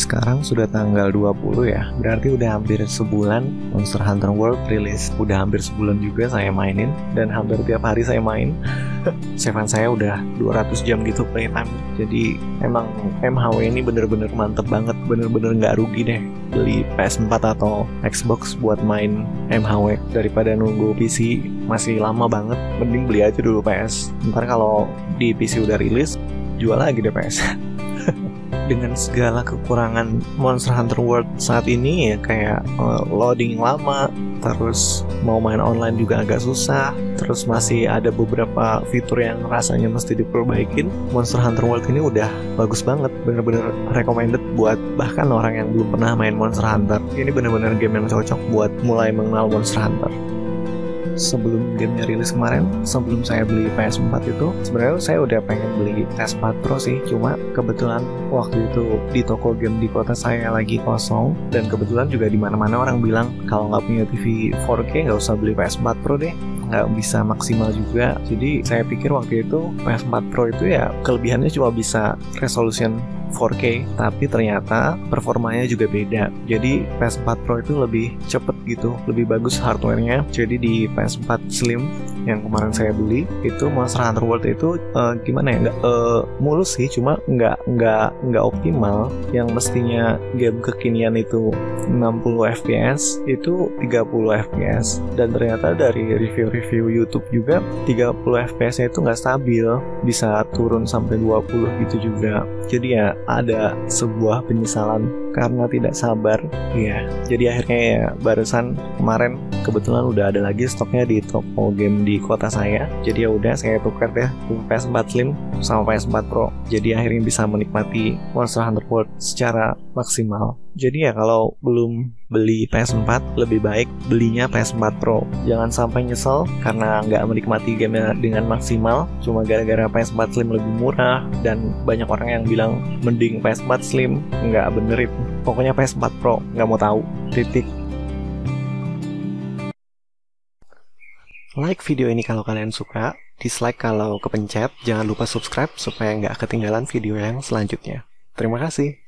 Sekarang sudah tanggal 20 ya, berarti udah hampir sebulan Monster Hunter World rilis. Udah hampir sebulan juga saya mainin, dan hampir tiap hari saya main. Seven saya udah 200 jam gitu playtime. Jadi emang MHW ini bener-bener mantep banget, bener-bener nggak rugi deh beli PS4 atau Xbox buat main MHW daripada nunggu PC masih lama banget. Mending beli aja dulu PS. Ntar kalau di PC udah rilis, jual lagi deh PS. dengan segala kekurangan Monster Hunter World saat ini ya kayak uh, loading lama, terus mau main online juga agak susah, terus masih ada beberapa fitur yang rasanya mesti diperbaikin. Monster Hunter World ini udah bagus banget, bener-bener recommended buat bahkan orang yang belum pernah main Monster Hunter. Ini bener-bener game yang cocok buat mulai mengenal Monster Hunter sebelum gamenya rilis kemarin sebelum saya beli PS4 itu sebenarnya saya udah pengen beli PS4 Pro sih. Cuma kebetulan waktu itu di toko game di kota saya lagi kosong dan kebetulan juga di mana-mana orang bilang kalau nggak punya TV 4K nggak usah beli PS4 Pro deh nggak bisa maksimal juga. Jadi saya pikir waktu itu PS4 Pro itu ya kelebihannya cuma bisa resolution 4K tapi ternyata performanya juga beda. Jadi PS4 Pro itu lebih cepet gitu lebih bagus hardwarenya. Jadi di PS4 Slim yang kemarin saya beli itu Monster Hunter World itu uh, gimana ya nggak uh, mulus sih cuma nggak nggak nggak optimal. Yang mestinya game kekinian itu 60 fps itu 30 fps dan ternyata dari review-review YouTube juga 30 fps itu nggak stabil. Bisa turun sampai 20 gitu juga. Jadi ya ada sebuah penyesalan karena tidak sabar. Ya jadi akhirnya ya barusan kemarin kebetulan udah ada lagi stoknya di toko game di kota saya. Jadi ya udah saya tukar deh PS4 Slim sama PS4 Pro. Jadi akhirnya bisa menikmati Monster Hunter World secara maksimal jadi ya kalau belum beli PS4 lebih baik belinya PS4 Pro. Jangan sampai nyesel karena nggak menikmati gamenya dengan maksimal. Cuma gara-gara PS4 Slim lebih murah dan banyak orang yang bilang mending PS4 Slim nggak bener itu pokoknya PS4 Pro nggak mau tahu. Titik. Like video ini kalau kalian suka dislike kalau kepencet. Jangan lupa subscribe supaya nggak ketinggalan video yang selanjutnya. Terima kasih